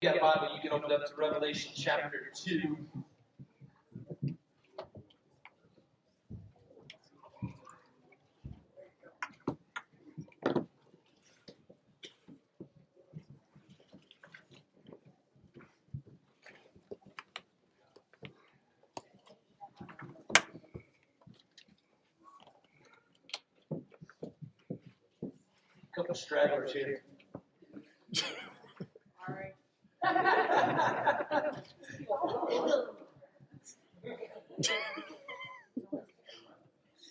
you got a Bible, you can open up to Revelation chapter 2. A Couple stragglers here.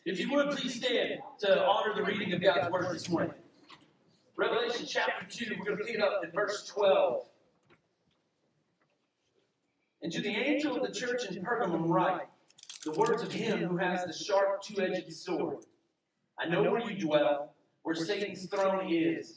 If you would please stand to honor the reading of God's word this morning. Revelation chapter 2, we're going to pick it up in verse 12. And to the angel of the church in Pergamum write the words of him who has the sharp two edged sword. I know where you dwell, where Satan's throne is.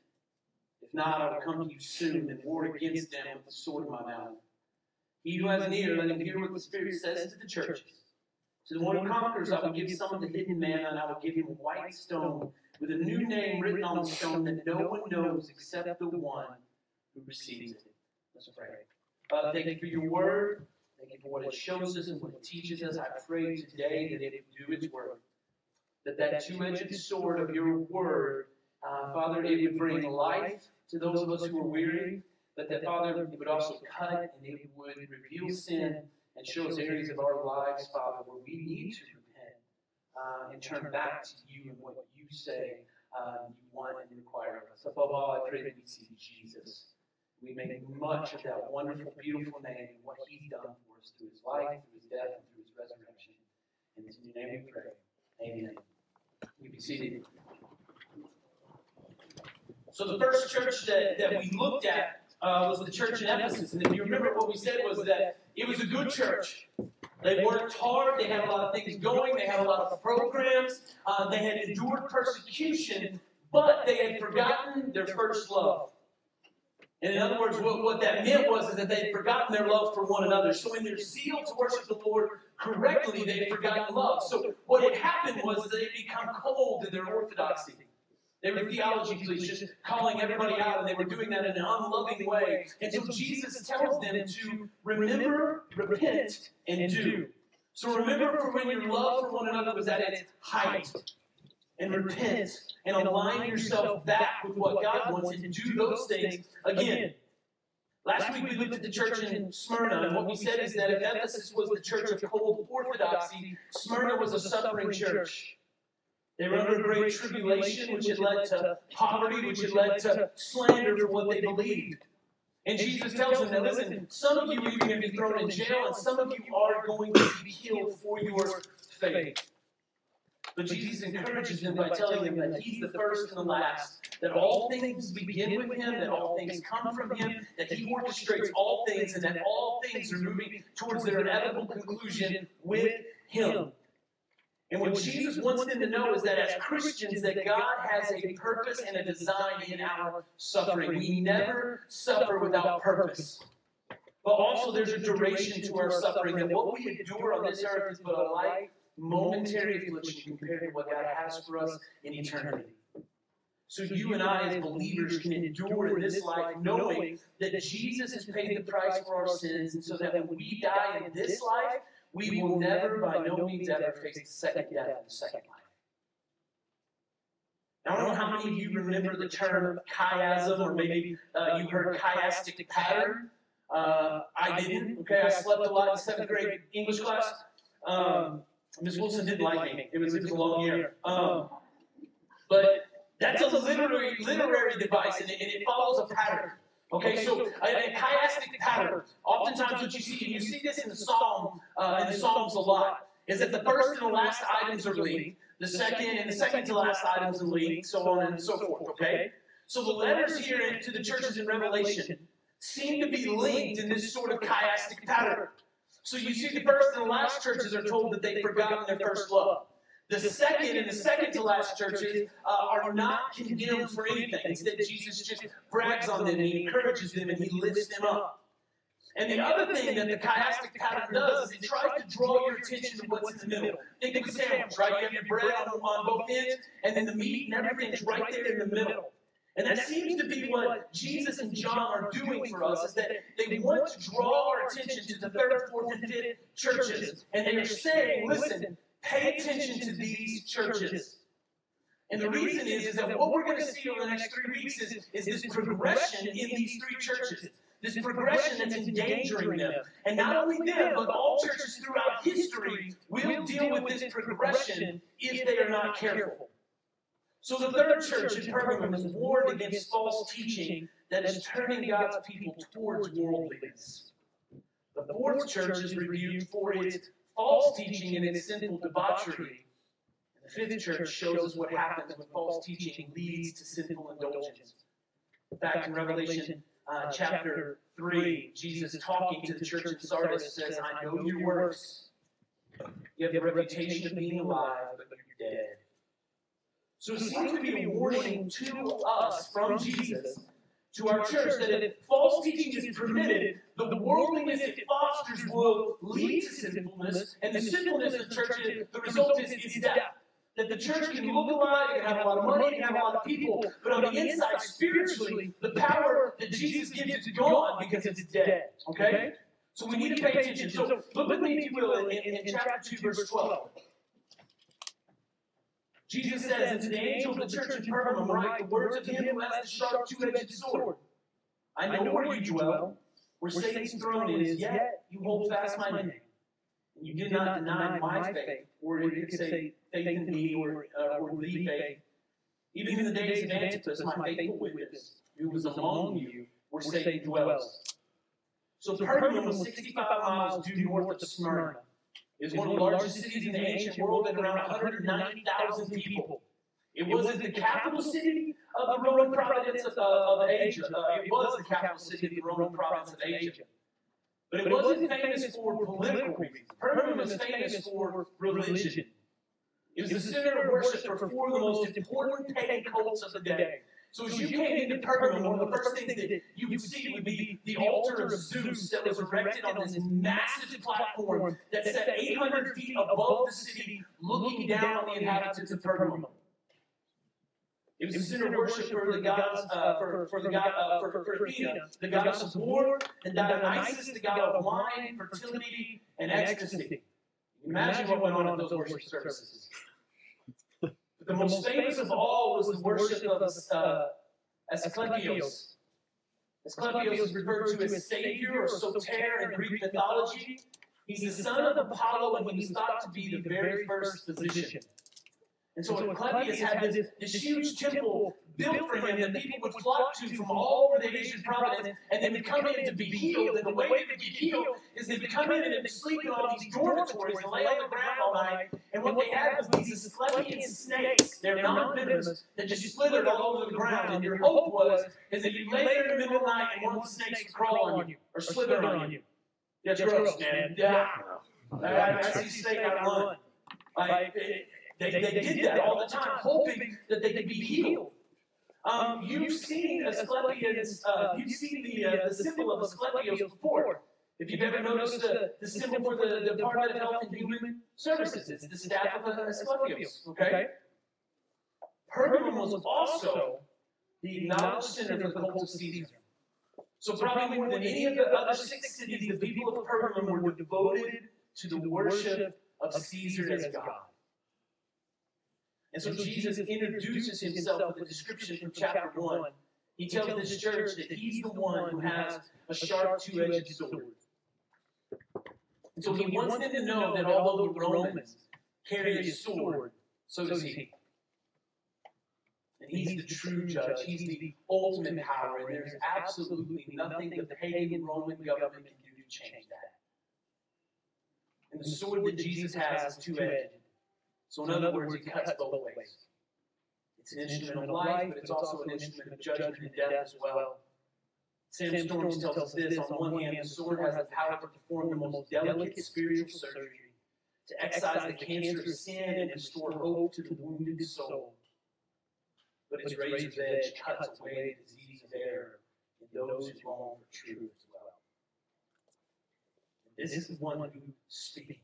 If not, I will come to you soon and war against them with the sword in my mouth. He who has an ear, let him hear what the Spirit says to the churches. To the one who conquers, I will give some of the hidden manna, and I will give him a white stone with a new name written on the stone that no one knows except the one who receives it. Let's pray. Father, thank you for your word. Thank you for what it shows us and what it teaches us. I pray today that it do its work. That that two-edged sword of your word, uh, Father, it would bring life to those of us who are weary. But that, Father, it would also cut and it would reveal sin and show us areas of our lives, Father, where we need to repent uh, and turn back to you and what you say um, you want and require of us. Above all, I pray that we see Jesus. We make much of that wonderful, beautiful name and what he's done for us through his life, through his death, and through his resurrection. In his name we pray. Amen. You be seated. So the first church that, that we looked at uh, was the church in Ephesus. And if you remember what we said was that it was a good church. They worked hard. They had a lot of things going. They had a lot of programs. Uh, they had endured persecution, but they had forgotten their first love. And in other words, what, what that meant was is that they had forgotten their love for one another. So in their zeal to worship the Lord correctly, they had forgotten love. So what had happened was they had become cold in their orthodoxy. They were theology police, just calling everybody out, and they were doing that in an unloving way. And so Jesus tells them to remember, repent, and do. So remember for when your love for one another was at its height. And repent and align yourself back with what God wants and do those things again. Last week we looked at the church in Smyrna, and what we said is that if Ephesus was the church of cold orthodoxy, Smyrna was a suffering church. They were under great tribulation, which had led to poverty, which had led to slander for what they believed. And Jesus tells them that, listen, some of you are even going to be thrown in jail, and some of you are going to be killed for your faith. But Jesus encourages them by telling them that He's the first and the last, that all things begin with Him, that all things come from Him, that He orchestrates all things, and that all things are moving towards their inevitable conclusion with Him. And what Jesus wants them to know is that as Christians, that God has a purpose and a design in our suffering. We never suffer without purpose. But also there's a duration to our suffering, that what we endure on this earth is but a light, momentary affliction compared to what God has for us in eternity. So you and I, as believers, can endure in this life knowing that Jesus has paid the price for our sins, and so that when we die in this life, we will never, by no means, ever face the second death in the second life. Now, I don't know how many of you remember the term chiasm, or maybe uh, you heard chiastic pattern. Uh, I didn't. Okay, I slept a lot in seventh grade English class. Um, Ms. Wilson didn't like me. It was, it was a long year. Um, but that's a literary literary device, and it, and it follows a pattern. Okay, so a, a chiastic pattern. Oftentimes, what you see, and you see this in the Psalm, uh, in the Psalms a lot, is that the first and the last items are linked, the second and the second to last items are linked, so on and so forth. Okay, so the letters here to the churches in Revelation seem to be linked in this sort of chiastic pattern. So you see, the first and the last churches are told that they've forgotten their first love. The second and the second to last churches uh, are not condemned for anything. Instead, Jesus just brags on them and he encourages them and he lifts them up. And the other thing that the chiastic pattern does is it tries to draw your attention to what's in the middle. Think of a sandwich, right? You have your bread on, on both ends, and then the meat and everything's right there in the middle. And that seems to be what Jesus and John are doing for us, is that they want to draw our attention to the third, fourth, and fifth churches. And they are saying, listen, pay attention to these churches. And the reason is, is that what we're going to see over the next three weeks is, is this progression in these three churches. This progression that's endangering them. And not only them, but all churches throughout history will deal with this progression if they are not careful. So the third church in Pergamum is warned against false teaching that is turning God's people towards worldliness. The fourth church is rebuked for its false teaching and its sinful debauchery. And the fifth church shows us what happens when false teaching leads to sinful indulgence. In fact, in Revelation uh, chapter 3, Jesus talking to the church in Sardis says, I know your works. You have the reputation of being alive, but you're dead. So it seems to be a warning to us from Jesus, to our church, that if false teaching is permitted, the worldliness it fosters will lead to sinfulness, and the sinfulness of the church, the result is, is death. That the church can look alive, it can have a lot of money, it can have a lot of people, but on the inside, spiritually, the power that Jesus gives is gone because it's dead. Okay? So we need to pay attention. So look with me, if you will, in, in, in chapter 2, verse 12. Jesus says, to the angel of the church in Pergamum write the words of him who has the sharp two-edged sword. I know where you dwell, where Satan's throne is, yet you hold fast my name. And you did not deny my faith, or it could say faith in me, or, uh, or the faith. Even in the days of Antipas, my faithful witness, who was among you, where Satan dwells. So Pergamum was 65 miles due north of Smyrna. It was one of the largest cities in the ancient world at around 190,000 people. It was the capital city of the Roman province of, of Asia. Uh, it was the capital city of the Roman province of Asia. But it wasn't famous for political reasons. Pergamum was famous for religion. It was the center of worship for four of the most important pagan cults of the day. So as you came into Pergamum, one of the first things that you would see would be the altar of Zeus that was erected on this massive platform that sat 800 feet above the city, looking down on the inhabitants of Pergamum. It was the center of worship for the gods, uh, for, for the god, uh, for, for Athena, the goddess of war, and Dionysus, the god of wine, fertility, and ecstasy. Imagine what went on at those worship services. The most famous of all was the worship of uh, Asclepios. Asclepios is referred to as Savior or Soter in Greek mythology. He's the son of Apollo, and he was thought to be the very first physician. And so Asclepius had this, this huge temple built for him that people would flock to from all over the Asian province, and they would come in to be healed. And the way they would get healed is they would come in and they'd sleep in all these dormitories and lay on the ground all night. And what they had was these Asclepian snakes. They're non-venomous that just slithered all over the ground. And your hope was is that you lay there in the middle of the night and one of the snakes would crawl on you or slither on you. That's gross, man. Yeah. I, I see snake, I run. Like, they, they, they did that all the time, hoping that they could be healed. Um, you've seen Asclepius, uh, you've seen the, uh, the symbol of Asclepius before. If you've ever noticed the, the symbol for the, the Department of Health and Human Services, it's the staff of Asclepius, okay? Pergamum was also the acknowledged center for the cult of Caesar. So probably more than any of the other six cities, the people of Pergamum were devoted to the worship of Caesar as God. And so Jesus introduces himself with a description from chapter 1. He tells this church that he's the one who has a sharp two edged sword. And so he wants them to know that although the Romans carry a sword, so does he. And he's the true judge. He's the ultimate power. And there's absolutely nothing that the pagan Roman government can do to change that. And the sword that Jesus has is two edged. So, in other words, it cuts both ways. It's an instrument of life, but it's also an instrument of judgment and death as well. Sam Storms tells us this on one hand, the sword has the power to perform the most delicate spiritual surgery, to excise the cancer of sin and restore hope to the wounded soul. But its razor's edge cuts away the disease of error in those who long for truth as well. And this is one who speaking.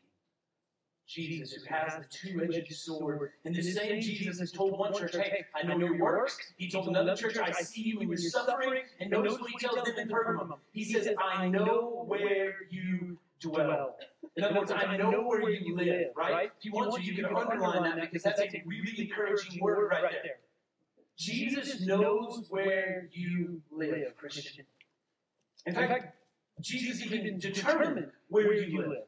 Jesus, who has the two-edged sword, and the same Jesus has told one church, "Hey, I know your works." He told another church, "I see you in your suffering." And notice what he tells them in the Pergamum. He says, "I know where you dwell." In other words, I know where you live. Right? If you want to, you can underline that because that's a really encouraging word right there. Jesus knows where you live, Christian. In fact, Jesus even determined where you live.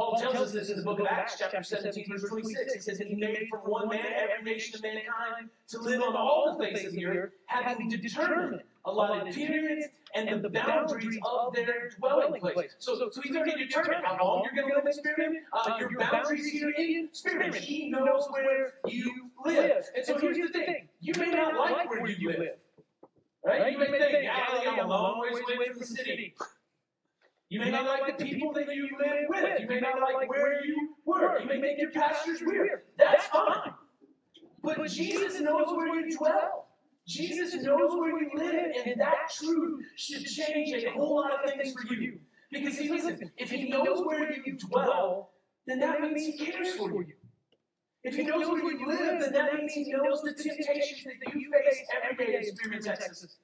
Paul tells us this in the book of Acts, chapter 17, verse 26. He says, that He made from one man every nation of mankind to live on all the face of the earth, having determined allotted periods and the boundaries of their dwelling place. So, so he's already determined how long you're going to live in spirit, uh, your boundaries here in spirit. He knows where you live. And so here's the thing you may not like where you live. Right? You may think, golly, I'm a long ways away from the city. You may not like the people that you live with. You may not like where you work. You may make your pastor's weird. That's fine. But Jesus knows where you dwell. Jesus knows where you live, and that truth should change a whole lot of things for you. Because see, listen, if he knows where you dwell, then that means he cares for you. If he knows where you live, then that means he knows the temptations that you face every day in Texas.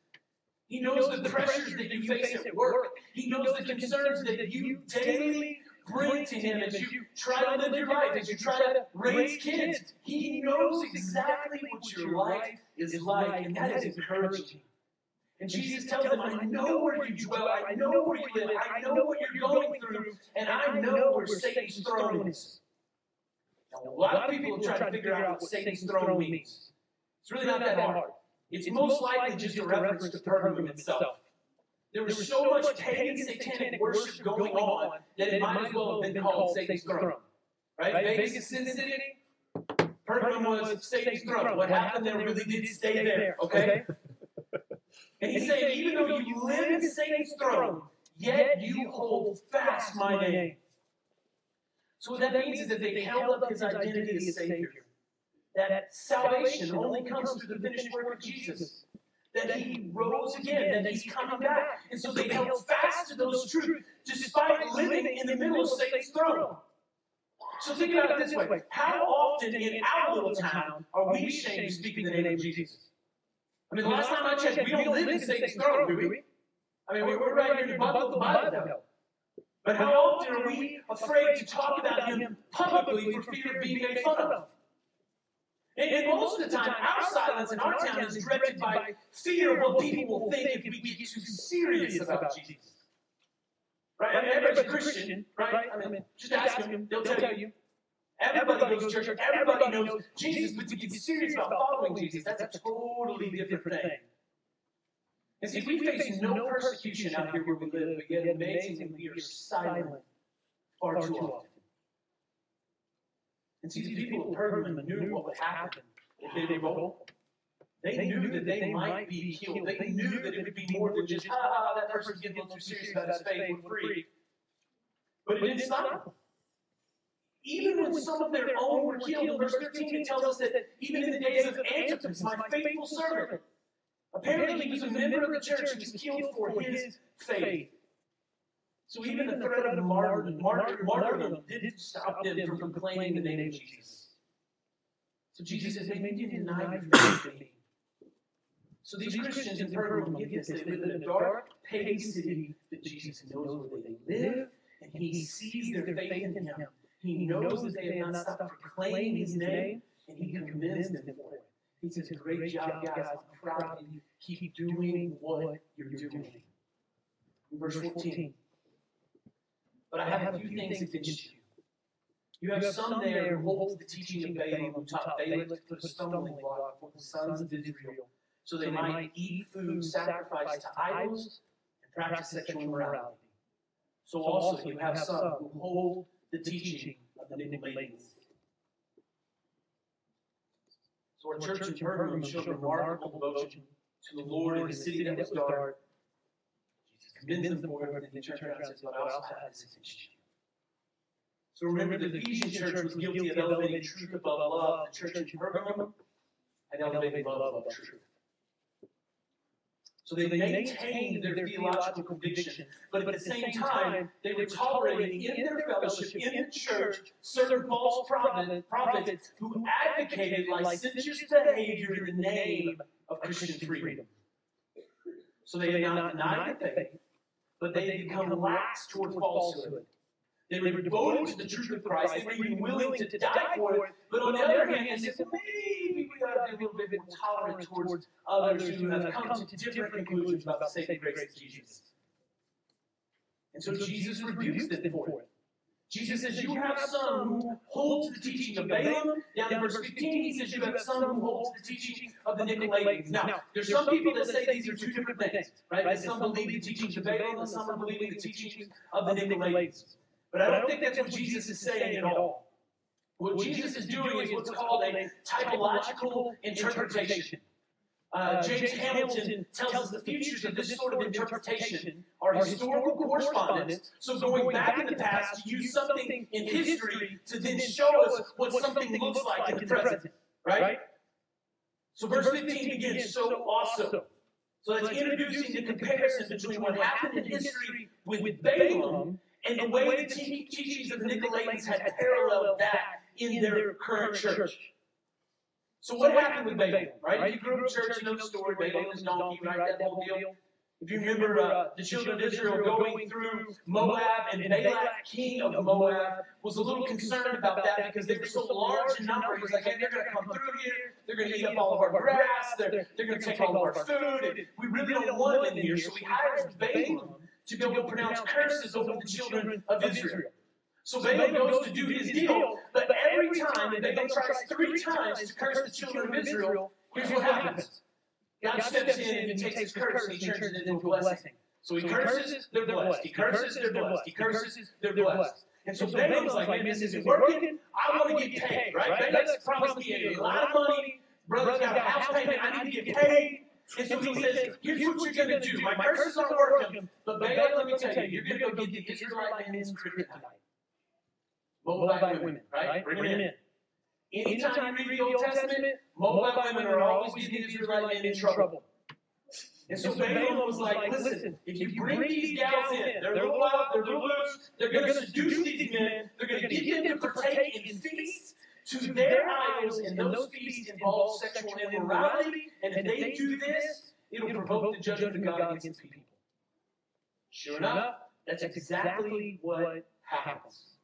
He knows the pressures that you face at work. He knows the concerns that you daily bring to him as you try to live your life, as you try to raise kids. He knows exactly what your life is like, and that is encouraging. And Jesus tells them, I know where you dwell, I know where you live, I know what you're going through, and I know where Satan's throne is. Now, a lot of people tried to figure out what Satan's throne means. It's really not that hard. It's most likely just a reference to Pergamum itself. There was so much pagan satanic worship going on that it might as well have been called Satan's throne. Right? Vegas, Sin City, Pergamum was Satan's throne. What happened there really did stay there. Okay? And he's saying, even though you live in Satan's throne, yet you hold fast my name. So what that means is that they held up his identity as Savior that salvation only comes through the finished work of Jesus. That he rose again, that he's coming back. And so they held fast to those truths despite living in the middle of Satan's throne. So think about it this way. How often in our little town are we ashamed to speak in the name of Jesus? I mean, the last time I checked, we don't live in Satan's throne, do we? I mean, we're right here in the Bible, the Bible But how often are we afraid to talk about him publicly for fear of being made fun of? And, and most of the time, our silence in our town is directed by fear of what people will think if we get too serious about Jesus. Right? I mean, everybody's Christian, right? I mean, just ask them, they'll tell you. Everybody goes to church, everybody knows Jesus, but to get serious about following Jesus, that's a totally different thing. And see, we face no persecution out here where we live, but yet amazingly we are silent far too often. And see, these people of Pergamum knew what would happen if they revolt. They knew that they might be killed. They knew that it would be more than just, ah, that person's getting a little too serious about his faith, we're free. But it didn't stop them. Even when some of their own were killed, verse 13 tells us that even in the days of Antipas, my faithful servant, apparently he was a member of the church and was killed for his faith. So even the threat of martyrdom, martyrdom didn't stop them from proclaiming the name of Jesus. So Jesus says, maybe you deny your faith in me. So these Christians in Pergamum get this. They live in a dark, pagan city, that Jesus knows where they live, and he sees their faith in him. He knows that they have not stopped proclaiming his name, and he commends them for it. He says, Great job, guys. I'm proud of you. Keep doing what you're doing. Verse 14. But I have a few things against you. You have some there who hold the teaching of Balaam, who taught Balak to put a stumbling block for the sons of Israel, so they might eat food sacrificed to idols and practice sexual immorality. So also you have some who hold the teaching of the Nicolaitans. So our church in Pergamum showed remarkable devotion to the Lord in the city that was dark convince them for it, and then he turns around and says, but I also have this you. So remember, the Ephesian church was guilty of elevating truth above love. The church in Pergamum had elevated love above truth. So they maintained their theological conviction, but at the same time, they were tolerating in their fellowship, in the church, certain false prophet- prophets who advocated licentious behavior in the name of Christian freedom. So they had not denied the faith, but they had become lax toward falsehood. They were devoted to the truth of Christ. They were even willing to die for it. But on the other hand, they said, maybe we ought to be a little bit more tolerant towards others who have come to different conclusions about the saving grace of Jesus. And so Jesus rebukes them for it. Jesus says, You have some who hold to the teaching of Balaam. Down in verse 15, he says, You have some who hold to the teaching of the Nicolaitans. Now, there's some people that say these are two different things, right? Some believe the teachings of Balaam, and some are believing the teachings of the Nicolaitans. But I don't think that's what Jesus is saying at all. What Jesus is doing is what's called a typological interpretation. Uh, James Hamilton tells us the features of this sort of interpretation are historical correspondence, so going back in the past to use something in history to then show us what something looks like in the present. Right? So verse 15 begins so also. So that's introducing the comparison between what happened in history with Balaam and the way the te- teachings of the Nicolaitans had paralleled that in their current church. So what happened with Balaam, right? If you grew up in church, you know the story. Balaam's donkey, right? That whole deal. If you remember uh, the children of Israel going through Moab, and Balak, king of Moab, was a little concerned about that because they were so large in number. He's like, hey, they're going to come through here. They're going to eat up all of our grass. They're, they're going to take all of our food. And we really don't want them in here. So he hires Balaam to go and pronounce curses over the children of Israel. So Balaam goes to do his deal, but every time, and Balaam tries three times to curse the children of Israel, here's what happens. God steps in and takes his curse and he turns it into a blessing. So he curses, they're blessed. He curses, they're blessed. He curses, they're blessed. And so Balaam's like, man, this isn't working. I want to get paid, right? Balaam's promised me a lot of money. Brother's got a house payment. I need to get paid. And so he says, here's what you're going to do. My curses aren't working, but Balaam, let me tell you, you're going to go get the Israelite cricket tonight. Moabite women, right? Bring them in. Anytime you read the Old Testament, Moabite women are always getting the Israelite men in trouble. And so Balaam was like, listen, if you bring these gals in, they're little out, they're little loose, they're going to seduce these men, they're going to get them to partake in feasts to their idols, and those feasts involve sexual immorality, and if they do this, it'll provoke the judgment of God against people. Sure enough, that's exactly what happens.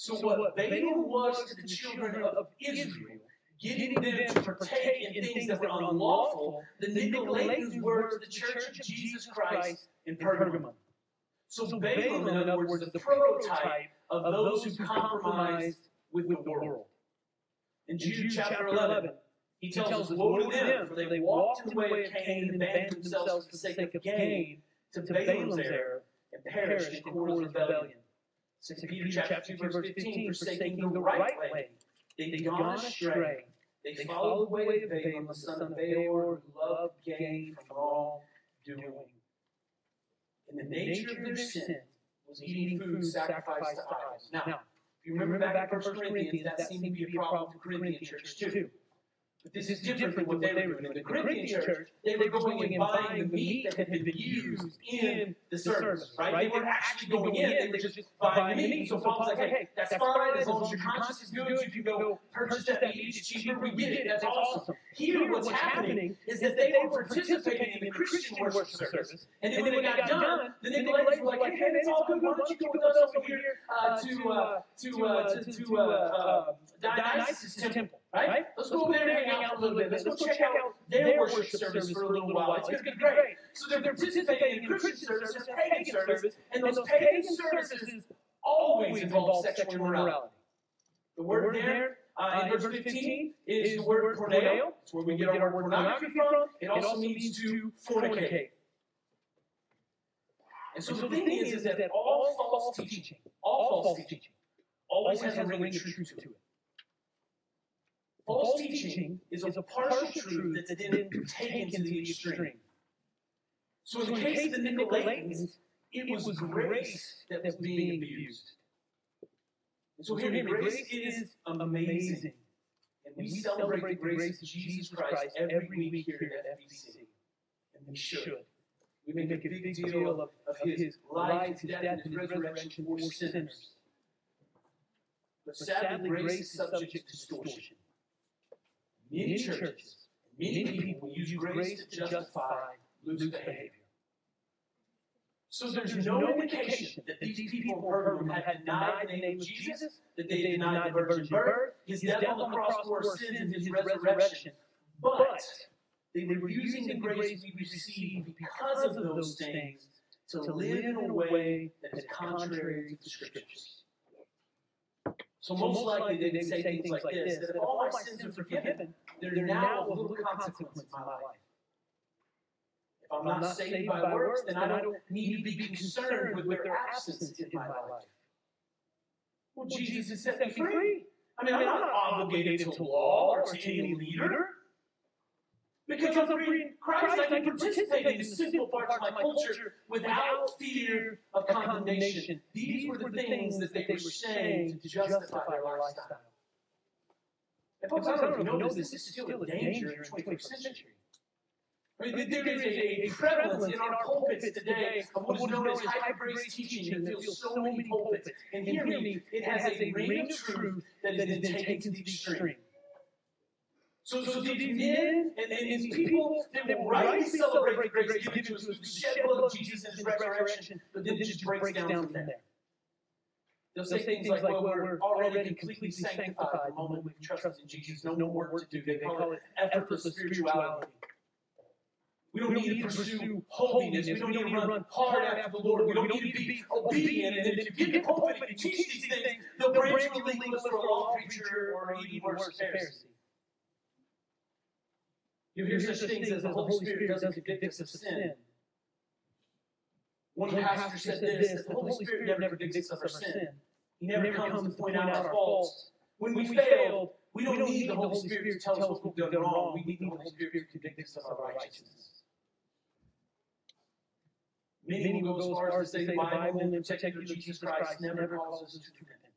So what Balaam was to the children of Israel, getting them to partake in things that were unlawful, the Nicolaitans were to the church of Jesus Christ in Pergamum. So Balaam, in other words, is the prototype of those who compromised with the world. In Jude chapter 11, he tells us, Woe to them, for they walked in the way of Cain and abandoned themselves for the sake of gain to Balaam's error and perished in Korah's rebellion. 2 Peter chapter 2, verse 15, forsaking the right way. They've gone astray. They followed the way of Balaam, the son of Beor, who loved gain from wrongdoing. And the nature of their sin was eating food sacrificed to idols. Now, if you remember back in 1 Corinthians, that seemed to be a problem the Corinthian church too. But this is different from what they were doing. In the Corinthian church, they were going and buying the meat that had been used in the service, right? They weren't actually going in, they were just buying the meat. So Paul's like, hey, that's fine, as long as your conscience is good, If you can go purchase that meat, it's cheaper, we get it, that's awesome. Here, what's happening is that they were participating in the Christian worship service, and then when they got done, the Nicolaitans were like, hey, it's all good, why don't you go with us over here uh, to, uh, to, uh, uh, uh, Dionysus' temple? Right? Let's go over there and hang out for a little bit. Let's go check out their worship service for a little while. It's going to be great. So they're participating in Christian service and pagan service, and those pagan services always involve sexual immorality. The word there uh, in verse 15 is the word porneo. It's where we get our word pornography from. It also means to fornicate. And so the thing is, is that all false teaching, all false teaching, always has a ring of truth to it. False teaching is a partial truth that's then taken to the extreme. So in the case of the Nicolaitans, it was grace that was being abused. And so hear me, grace is amazing. And we celebrate the grace of Jesus Christ every week here at FBC. And we should. We make a big deal of, of his life, his death, and his resurrection for sinners. But sadly, grace is subject to distortion. Many churches, many people use grace to justify loose behavior. So there's no indication that these people in Pergamum had denied the name of Jesus, that they denied the virgin birth, his death on the cross for our sins, and his resurrection. But they were using the grace we receive because of those things to live in a way that is contrary to the Scriptures. So most likely they would say things like this, that if all my sins are forgiven, there now of little consequence in my life. If I'm not saved by works, then I don't need to be concerned with what their absence in my life. Well, Jesus has set me free. I mean, I'm not obligated to law or to any leader. Because I'm free in Christ, I can participate in the simple parts of my culture without fear of condemnation. These were the things that they were saying to justify their lifestyle. And folks, I don't know if you know this, this is still a danger in the 21st century. I mean, there is a, a prevalence in our pulpits today of what is known as hyper grace teaching that fills so many pulpits. And hear me, it has a grain of truth that is then taken to the extreme. So, so these men and, and these people, they will rightly celebrate the grace given to us through the shed blood of Jesus and his resurrection, but then it just breaks down from there. They'll say things like, well, we're already completely sanctified the moment we trust in Jesus. No more work to do. They call it effortless spirituality. We don't need to pursue holiness. We don't need to run hard after the Lord. We don't need to be obedient. And if you get pulpit and teach these things, they'll brand you a legalist or a law preacher or even worse, a Pharisee. You hear such things as the Holy Spirit doesn't convict us of sin. One pastor said this, that the Holy Spirit never convicts us of our sin. He never comes to point out our faults. When we fail, we don't need the Holy Spirit to tell us what we've done wrong. We need the Holy Spirit to convict us of our righteousness. Many will go as far as to say the Bible and in particular Jesus Christ never calls us to repentance.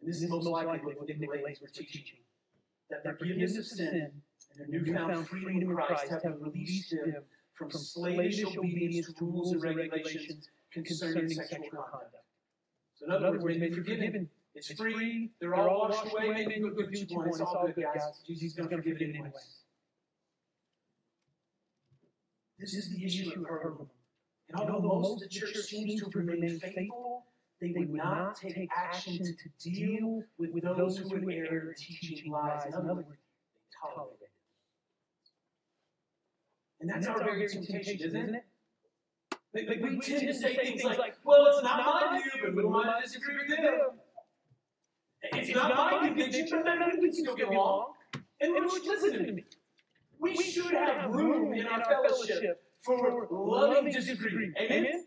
And this is most likely what the Nicolaitans were teaching. That the forgiveness of sin and their newfound freedom in Christ have released them from slavish obedience to rules and regulations concerning sexual conduct. So in other words, they've been forgiven. It's free. They're all washed away. Maybe good, good, good, It's all good, guys. Jesus is going to forgive it anyways. This is the issue of Pergamum. And although most of the church seems to have remained faithful, they would not take action to deal with, with those who would err teaching lies. In other words, they tolerated it. And that's, our very temptation, isn't it? Like, like we tend to say things like, well, it's not my view, but we might disagree with them. It's not my conviction, but then we can still get along. And, and listen to me. We should have room in our fellowship for loving disagreement. Amen?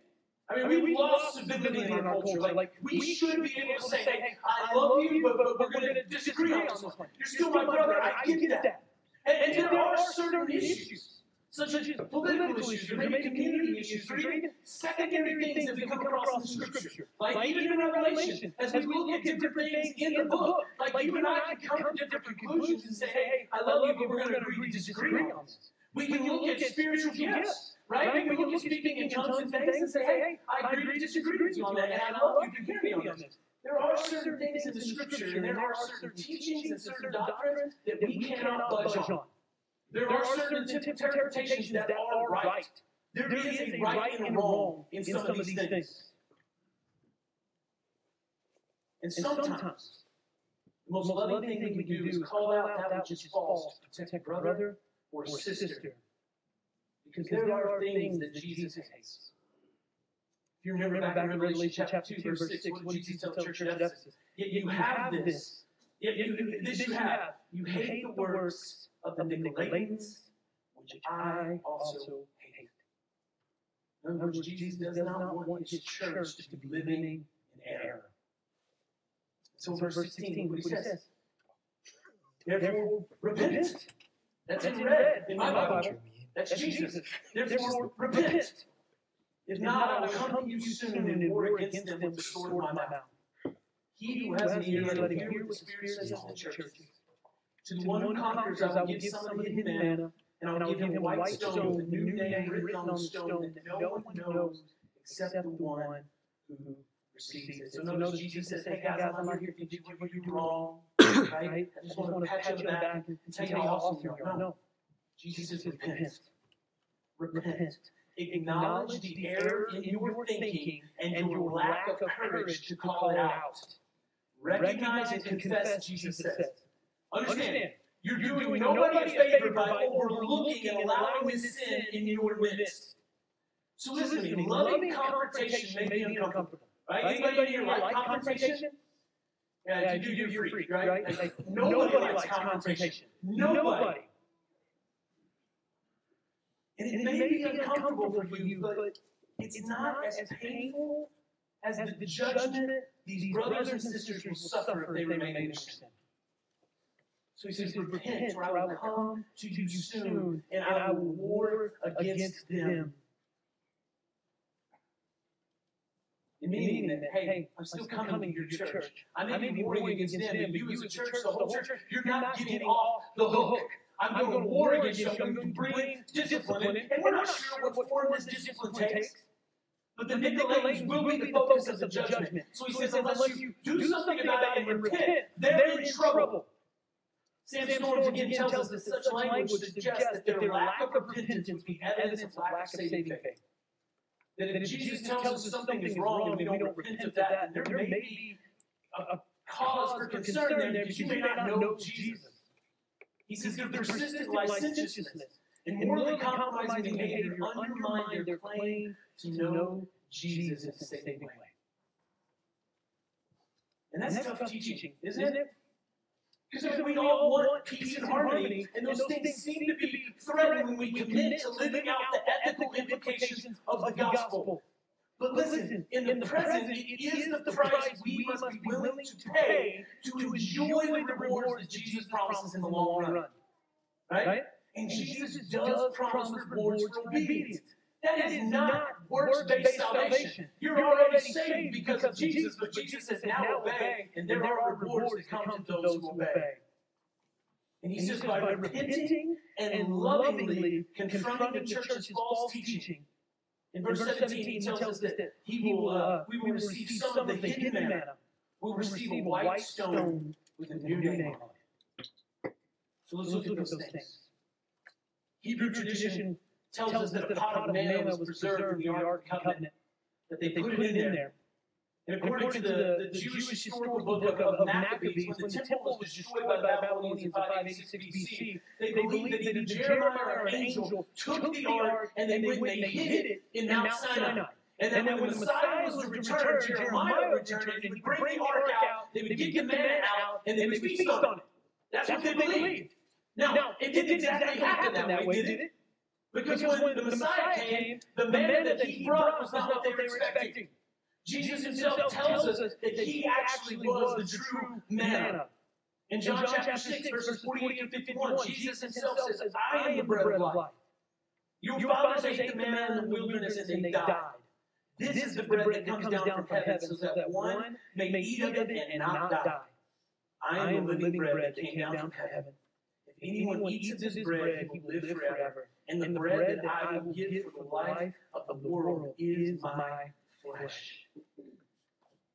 I mean, we've lost civility in our culture. Like, like, we should be able to say, hey, I love you, but, but we're going to disagree on this one. You're still my brother. I get that. And, and there are certain issues, such as political issues, or maybe community issues, or even secondary things that we come across in the Scripture. Like even in Revelation, as we look at different things in the book, like you and I can come to different conclusions and say, hey, I love you, but we're going to agree to disagree on this. We can look at spiritual gifts, right? We can look at speaking in tongues and things and say, hey, I agree to disagree with you on that, and I love you to hear me on this. There are certain things in the Scripture, and there are certain teachings and certain doctrines that we cannot budge on. There are certain interpretations that are right. There is a right and wrong in some of these things. And sometimes, the most loving thing we can do is call out that which is false to protect brother or sister. Because there are things that Jesus hates. If you remember back in Revelation chapter 2, verse 6, what did Jesus tell the church at Ephesus? Yet you have this. Yet you, this you have. You hate the works of the Nicolaitans, which I also hate. In other words, Jesus does not want his church to be living in error. So, verse 16, what he says? Therefore, repent. That's in red in my Bible. That's Jesus. Therefore, repent. If not, I will come to you soon and war against them with the sword of my mouth. He who has an ear, let him hear what the Spirit says to the churches. To the one who conquers, I will give some of the hidden manna, and I will give him a white stone with a new name written on the stone that no one knows except the one who receives it. So notice Jesus says, hey guys, I'm not here to you what you do wrong, right? I just want to pat you on the back and tell you how awesome you are. No. Jesus repent. Repent. Acknowledge the error in your thinking and your lack of courage to call it out. Recognize and confess, Jesus says. Understand, you're doing nobody a favor by overlooking and allowing this sin in your midst. So listen to me, loving confrontation may be uncomfortable. Right? Anybody here like confrontation? Yeah, if you do, you're free, right? Like, nobody likes confrontation. Nobody. And it may be uncomfortable for you, but it's not as painful as the judgment these brothers and sisters will suffer if they remain in sin. So he says, Repent, for I will come to you soon, and I will war against them. Meaning that, hey, I'm still coming to your church. I may be warring against them, but you as a church, the whole church, you're not getting off the hook. I'm going to war against you. I'm going to bring discipline. And we're not sure what form this discipline takes. But the Nicolaitans will be the focus of the judgment. So he says, unless you do something about it and repent, they're in trouble. Sam Storms again tells us that such language suggests that their lack of repentance be evidence of lack of saving faith. That if Jesus tells us something is wrong and we don't repent of that, there may be a cause for concern there because you may not know Jesus. He says "If their persistent licentiousness and morally compromising behavior undermine their claim to know Jesus as the saving way. And that's, tough teaching, isn't it? Because we all want peace and harmony, and those things seem to be threatened when we commit to living out the ethical implications of the gospel. But listen, in the present, it is the price we must be willing to pay to enjoy the rewards that Jesus promises in the long run. Right? And Jesus does promise rewards for obedience. That is not works-based salvation. You're already saved because of Jesus, but Jesus says, now obey, and there are rewards that come to those who obey. And he says, by repenting and lovingly confronting the church's false teaching. In verse 17, he tells us that he will, uh, we will receive some of the hidden manna. We'll receive a white stone with a new name on it. So let's look at those things. Hebrew tradition tells us that the pot of manna was preserved in the Ark of the Covenant, that they put it in there. And according to the, the Jewish historical book of, of Maccabees, when the temple was destroyed by the Babylonians in 586 BC, they believed that either Jeremiah or an angel took the ark and they went and they hid it in Mount Sinai. And then when the Messiah was to return, Jeremiah would return and he would bring the ark out, they would get the manna out, and they would feast on it. That's what they believed. Now, it didn't exactly happen that way, did it? Because when the Messiah came, the manna that he brought was not what they were expecting. Jesus himself tells us that he actually was the true manna. In John chapter 6, verses 48 and 51, Jesus himself says, I am the bread of life. Your fathers ate the manna in the wilderness and they died. This is the bread that comes down from heaven so that one may eat of it and not die. I am the living bread that came down from heaven. If anyone eats of this bread, he will live forever. And the bread that I will give for the life of the world is my flesh.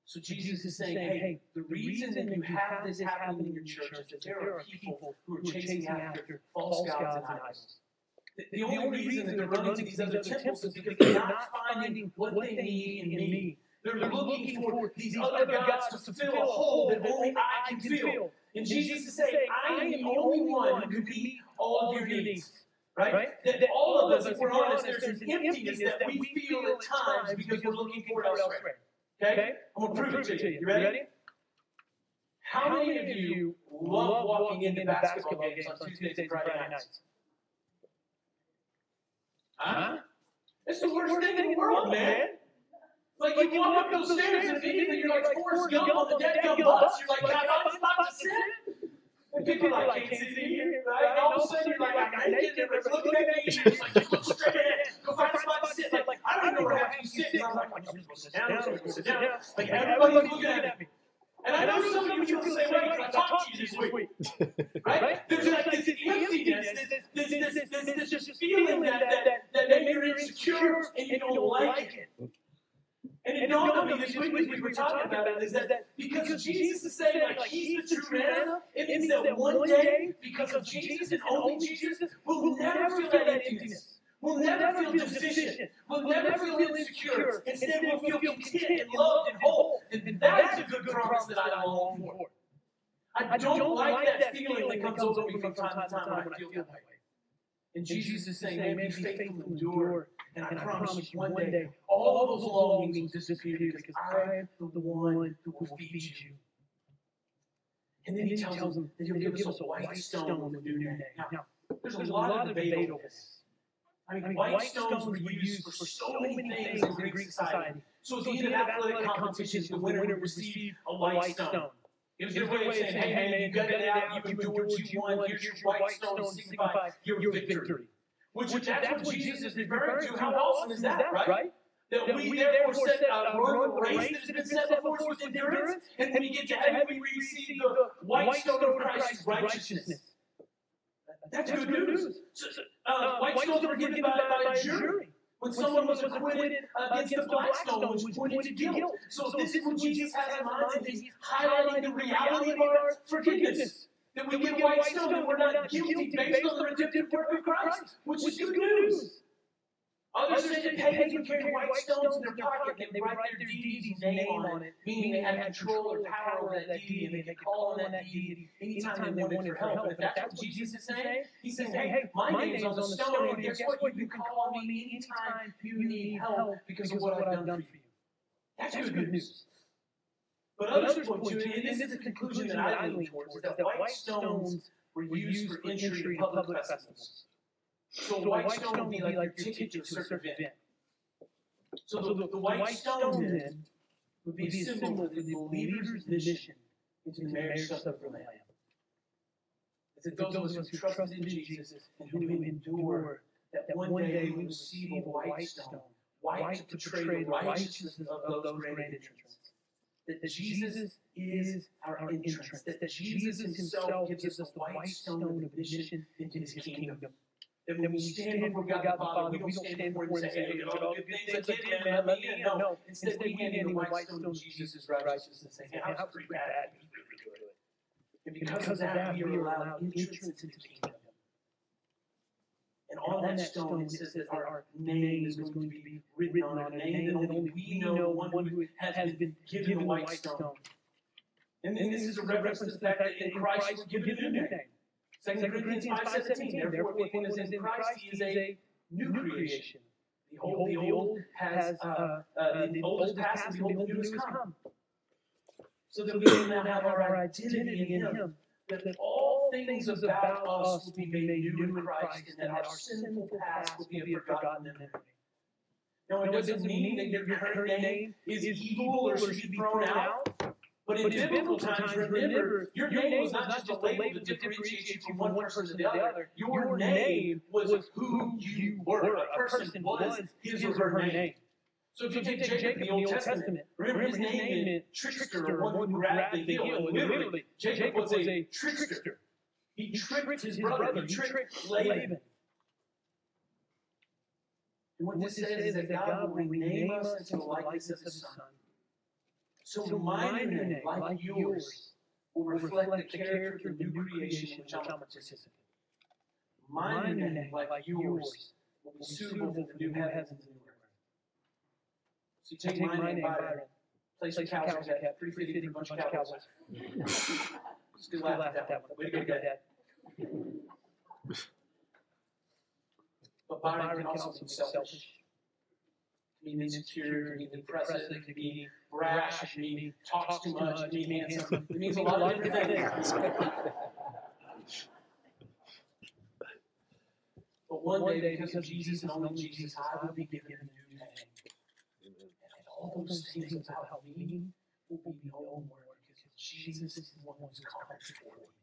So Jesus is saying, hey, the reason that you have this happening in your church is that there are people who are chasing after false gods and idols. The, only reason that they're running to these other temples is because they're not finding what they need in me. They're looking for these other gods to fill a hole that only I can fill. And Jesus is saying, I am the only one who can meet all of your needs. Right? right? That, that all of us, if we're honest, there's an emptiness that we feel at times because we're looking for it elsewhere. Okay? I'm going to prove it to you. You ready? How many of you love walking into the basketball games on Tuesdays and Friday nights? Huh? It's the worst thing in the world, man. Like, you walk up those stairs and immediately you're like Forrest Gump on the dead gum bus. You're like, God, I'm about to sit. And people are like, can't see you, right? And all of a sudden you're like, I'm naked, everybody's looking at me, and it's like, just look straight ahead, go find a spot to sit. Like, I don't even know where half you sit, and I'm like, I'm just gonna sit down, I'm just gonna sit down. Like, everybody's looking at me. And I know some of you feel the same way because I talked to you this week, right? There's like this emptiness, this, this, this, this, this just feeling that, that, that maybe you're insecure and you don't like it. And it dawned on me this week as we were talking about it is that, that because Jesus is saying like he's the true manna, it means that one day, because of Jesus and only Jesus, we'll never feel that emptiness. We'll never feel deficient. We'll never feel insecure. Instead, we'll feel content and loved and whole. And that is a good promise that I long for. I don't like that feeling that comes over me from time to time when I feel that way. And Jesus is saying, man, be faithful and endure. And I promise you, one day, all those longings will disappear because I am the one who will feed you. And then he tells them that he'll give us a white stone a new name. Now, there's a lot of debate over this. I mean, white stones were used for so many things in Greek society. So at the end of athletic competitions, the winner would receive a white stone. It was a way of saying, hey, man, you got it out, you endured, you won, here's your white stone to signify your victory. Which, that's what Jesus is referring to. How awesome is that, right? That we therefore set uh, run a race that has been set before us with endurance, and when we get to heaven, we receive the white stone of Christ's righteousness. That's good news. So, uh, white stones were given by, by a jury. When someone was acquitted against the black stone, which pointed to guilt. So this is what Jesus has in mind, that he's highlighting the reality of our forgiveness. That we get white stone, and we're not guilty based on the redemptive work of Christ, which is good news. Others said that pagans carried white stones in their pocket and they write their deity's name on it, meaning they had control or power over that deity and they could call on that deity anytime they wanted for help. If that's what Jesus is saying, he's saying, hey, my name's on the stone, and guess what? You can call on me anytime you need help because of what I've done for you. That's good news. But others point to, and this is the conclusion that I lean towards, is that white stones were used for entry to public festivals. So, a white stone would be like your ticket to a certain event. So the, the white stone then would be a symbol of the believer's mission into the marriage supper of the Lamb. It's that those of us who trust in Jesus and who endure that one day we receive a white stone, white to portray the righteousness of those granted entrance. That Jesus is our entrance. That Jesus himself gives us the white stone of mission into his kingdom. And when we stand before God the Father, we don't stand before Him and say, hey, all the good things I did, man, let me in. No, instead we hand in the white stone of Jesus' righteousness and say, hey, I was pretty bad. And because of that, we are allowed entrance into the kingdom. And on that stone, it says that our name is going to be written on it, a name that only we know, one who has been given the white stone. And, and this is a reference to the fact that in Christ was given a new name. Second Corinthians 5.17, therefore if one is in Christ, he is a new creation. The old has, uh, uh, uh, the old has passed, and the new has come. So that we now have our identity in him. That, all things about us will be made new in Christ, and that our sinful past will be forgotten memory. Now, it doesn't mean that your current name is evil or should be thrown out. But in, but in biblical times, remember, your name was not just a label to differentiate you from one person to the other. Your name was who you were. A person was his or her name. So if you take Jacob in the Old Testament, remember his name meant trickster or one who grabbed the heel. And literally, Jacob was a trickster. He tricked his brother. He tricked Laban. And what this says is that God will rename us into the likeness of his son. So, so my new name, like, yours, will reflect the character of the new creation in which I'm a participant. My new name, like, yours, will be suitable for the new heavens and the new earth. So you take, take my name, Byron, place cowboy hat, pretty fitting for a bunch of cowboys. Still laugh at that one. Way to go, Dad. But Byron can also be selfish mean insecure, it mean depressive, it can mean brash, it can mean talks too much, it can handsome. It means a lot of different things. But one day, because of Jesus and only Jesus, I will be given a new name. And all those things about me will be no more because Jesus is the one who's for me.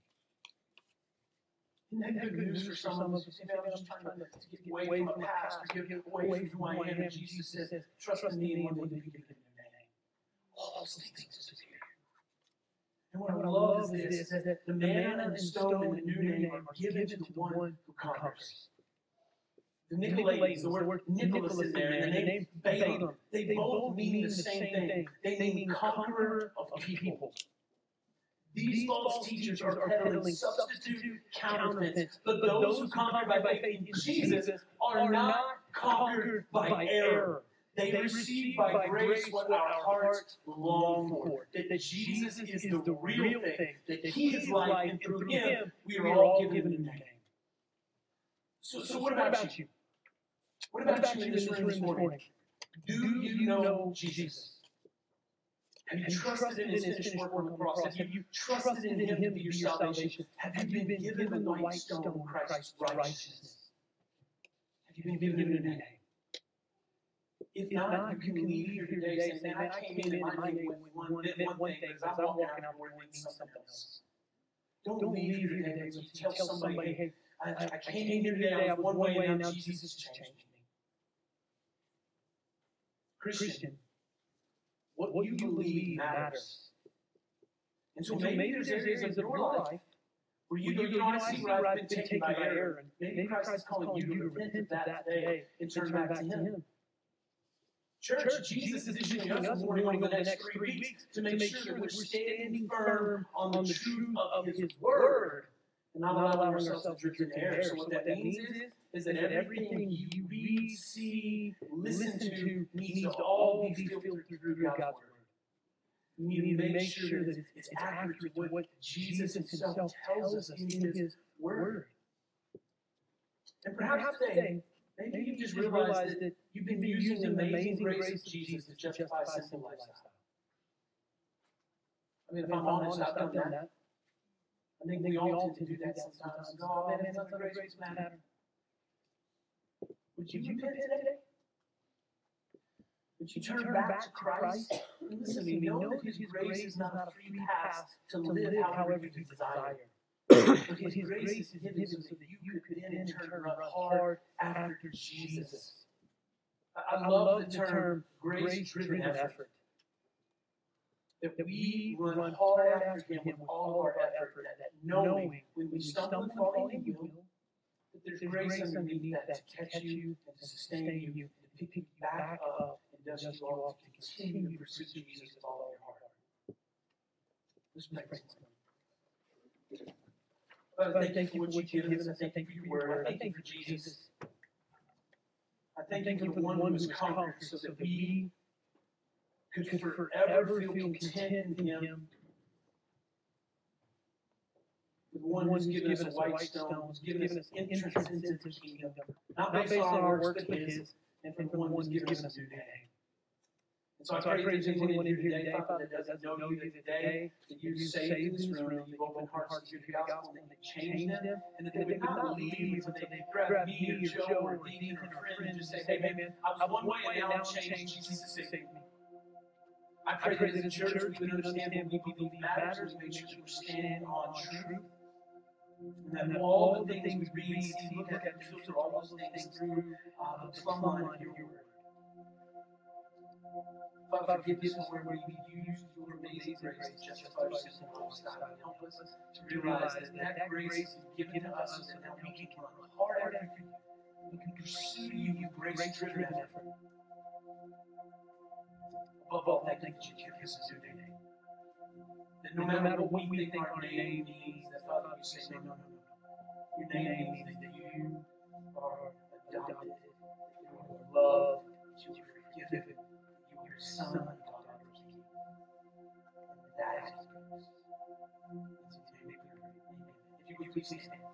Isn't that good news for some of us? You "Man, I'm just trying to get away from a past, or get away from who I am. And Jesus says, trust in me, and one day you can get a name. All those things disappear. And what I love is this, is that the manna and the stone and the new name are given to the one who conquers. The Nicolaitans, the word Nicholas in there, and the name Balaam, they both mean the same thing. They mean conqueror of people. These false teachers are peddling substitute counterfeits, but those who conquer by faith in Jesus are not conquered by error. They receive by grace what our hearts long for. That Jesus is the real thing, that He is life, and through Him we are all given a name. So, so what about you? What about you in this room this morning? Do you know Jesus? Have you trusted in His finished work on the cross? Have you trusted in Him to be your salvation? Have you been given the white stone of Christ's righteousness? Have you been given a name? If not, you can leave here today saying, man, I came in and my name meant one thing, but I'm walking out where it means something else. Don't leave here today you tell somebody, hey, I, I came in here today, I was one way, and now Jesus has changed me. Christian, what you believe matters. And so maybe there's areas of your life where you go, you know, I see where I've been taken by error, and maybe Christ is calling you to repent of that today and turn back to Him. Church, Jesus is issuing us a warning over the next three weeks to make sure that we're standing firm on the truth of His Word. and not allowing ourselves to drift into error. So what that means is, is that everything you read, see, listen to needs to all be filtered through God's Word. We need to make sure that it's accurate to what Jesus Himself tells us in His Word. And perhaps today, maybe you just realized that you've been using the amazing grace of Jesus to justify a sinful lifestyle. I mean, if I'm honest, I've done that. I think we all tend to do that sometimes. and oh, oh, man, it's not the grace matter. Would you repent today? Would you turn back to Christ? Listen to me, know that His grace is not a free pass to live however you desire. But His grace is given so that you could in turn run hard after Jesus. I I love the term grace-driven effort. That we run hard after Him with all of our effort, that knowing when we stumble and fall, He will, that there's grace underneath that to catch you and to sustain you, and to pick you back up and dust you off to continue to pursue Jesus with all of your heart. Let's pray. Father, thank you for what you've given us. I thank you for your word. I thank you for Jesus. I thank you for the one who has conquered so that we could forever feel content in Him. The one who's given us a white stone, who's given us entrance into the kingdom, not based on our works, but His, and from the one who's given us a new name. And so I pray that anyone here today, Father, that doesn't know you today, that you've saved this room, that you've opened hearts to the gospel, and that changed them, and that they would not leave until they grab me or Joe or Dean or a friend and just say, hey man, I was one way and now I'm changed, Jesus saved me. I pray that as a church we would understand what we believe matters and make sure that we're standing on truth. And that all the things we read, see, look at, filter all those things through uh, the plumb line of your word. Father, forgive us where we use your amazing grace just to justify our sin and lifestyle. Help us to realize that that grace is given to us so that we can run hard after you. We can pursue you with grace-driven effort. Above all, thank you that you give name. That no matter what we think our name means, that Father, you say, no, no, no, no. Your name means that you are adopted, that you are loved, that you are forgiven, that you are son and daughter of the King. And that is grace. It's in your name we pray. Amen. If you would please stand.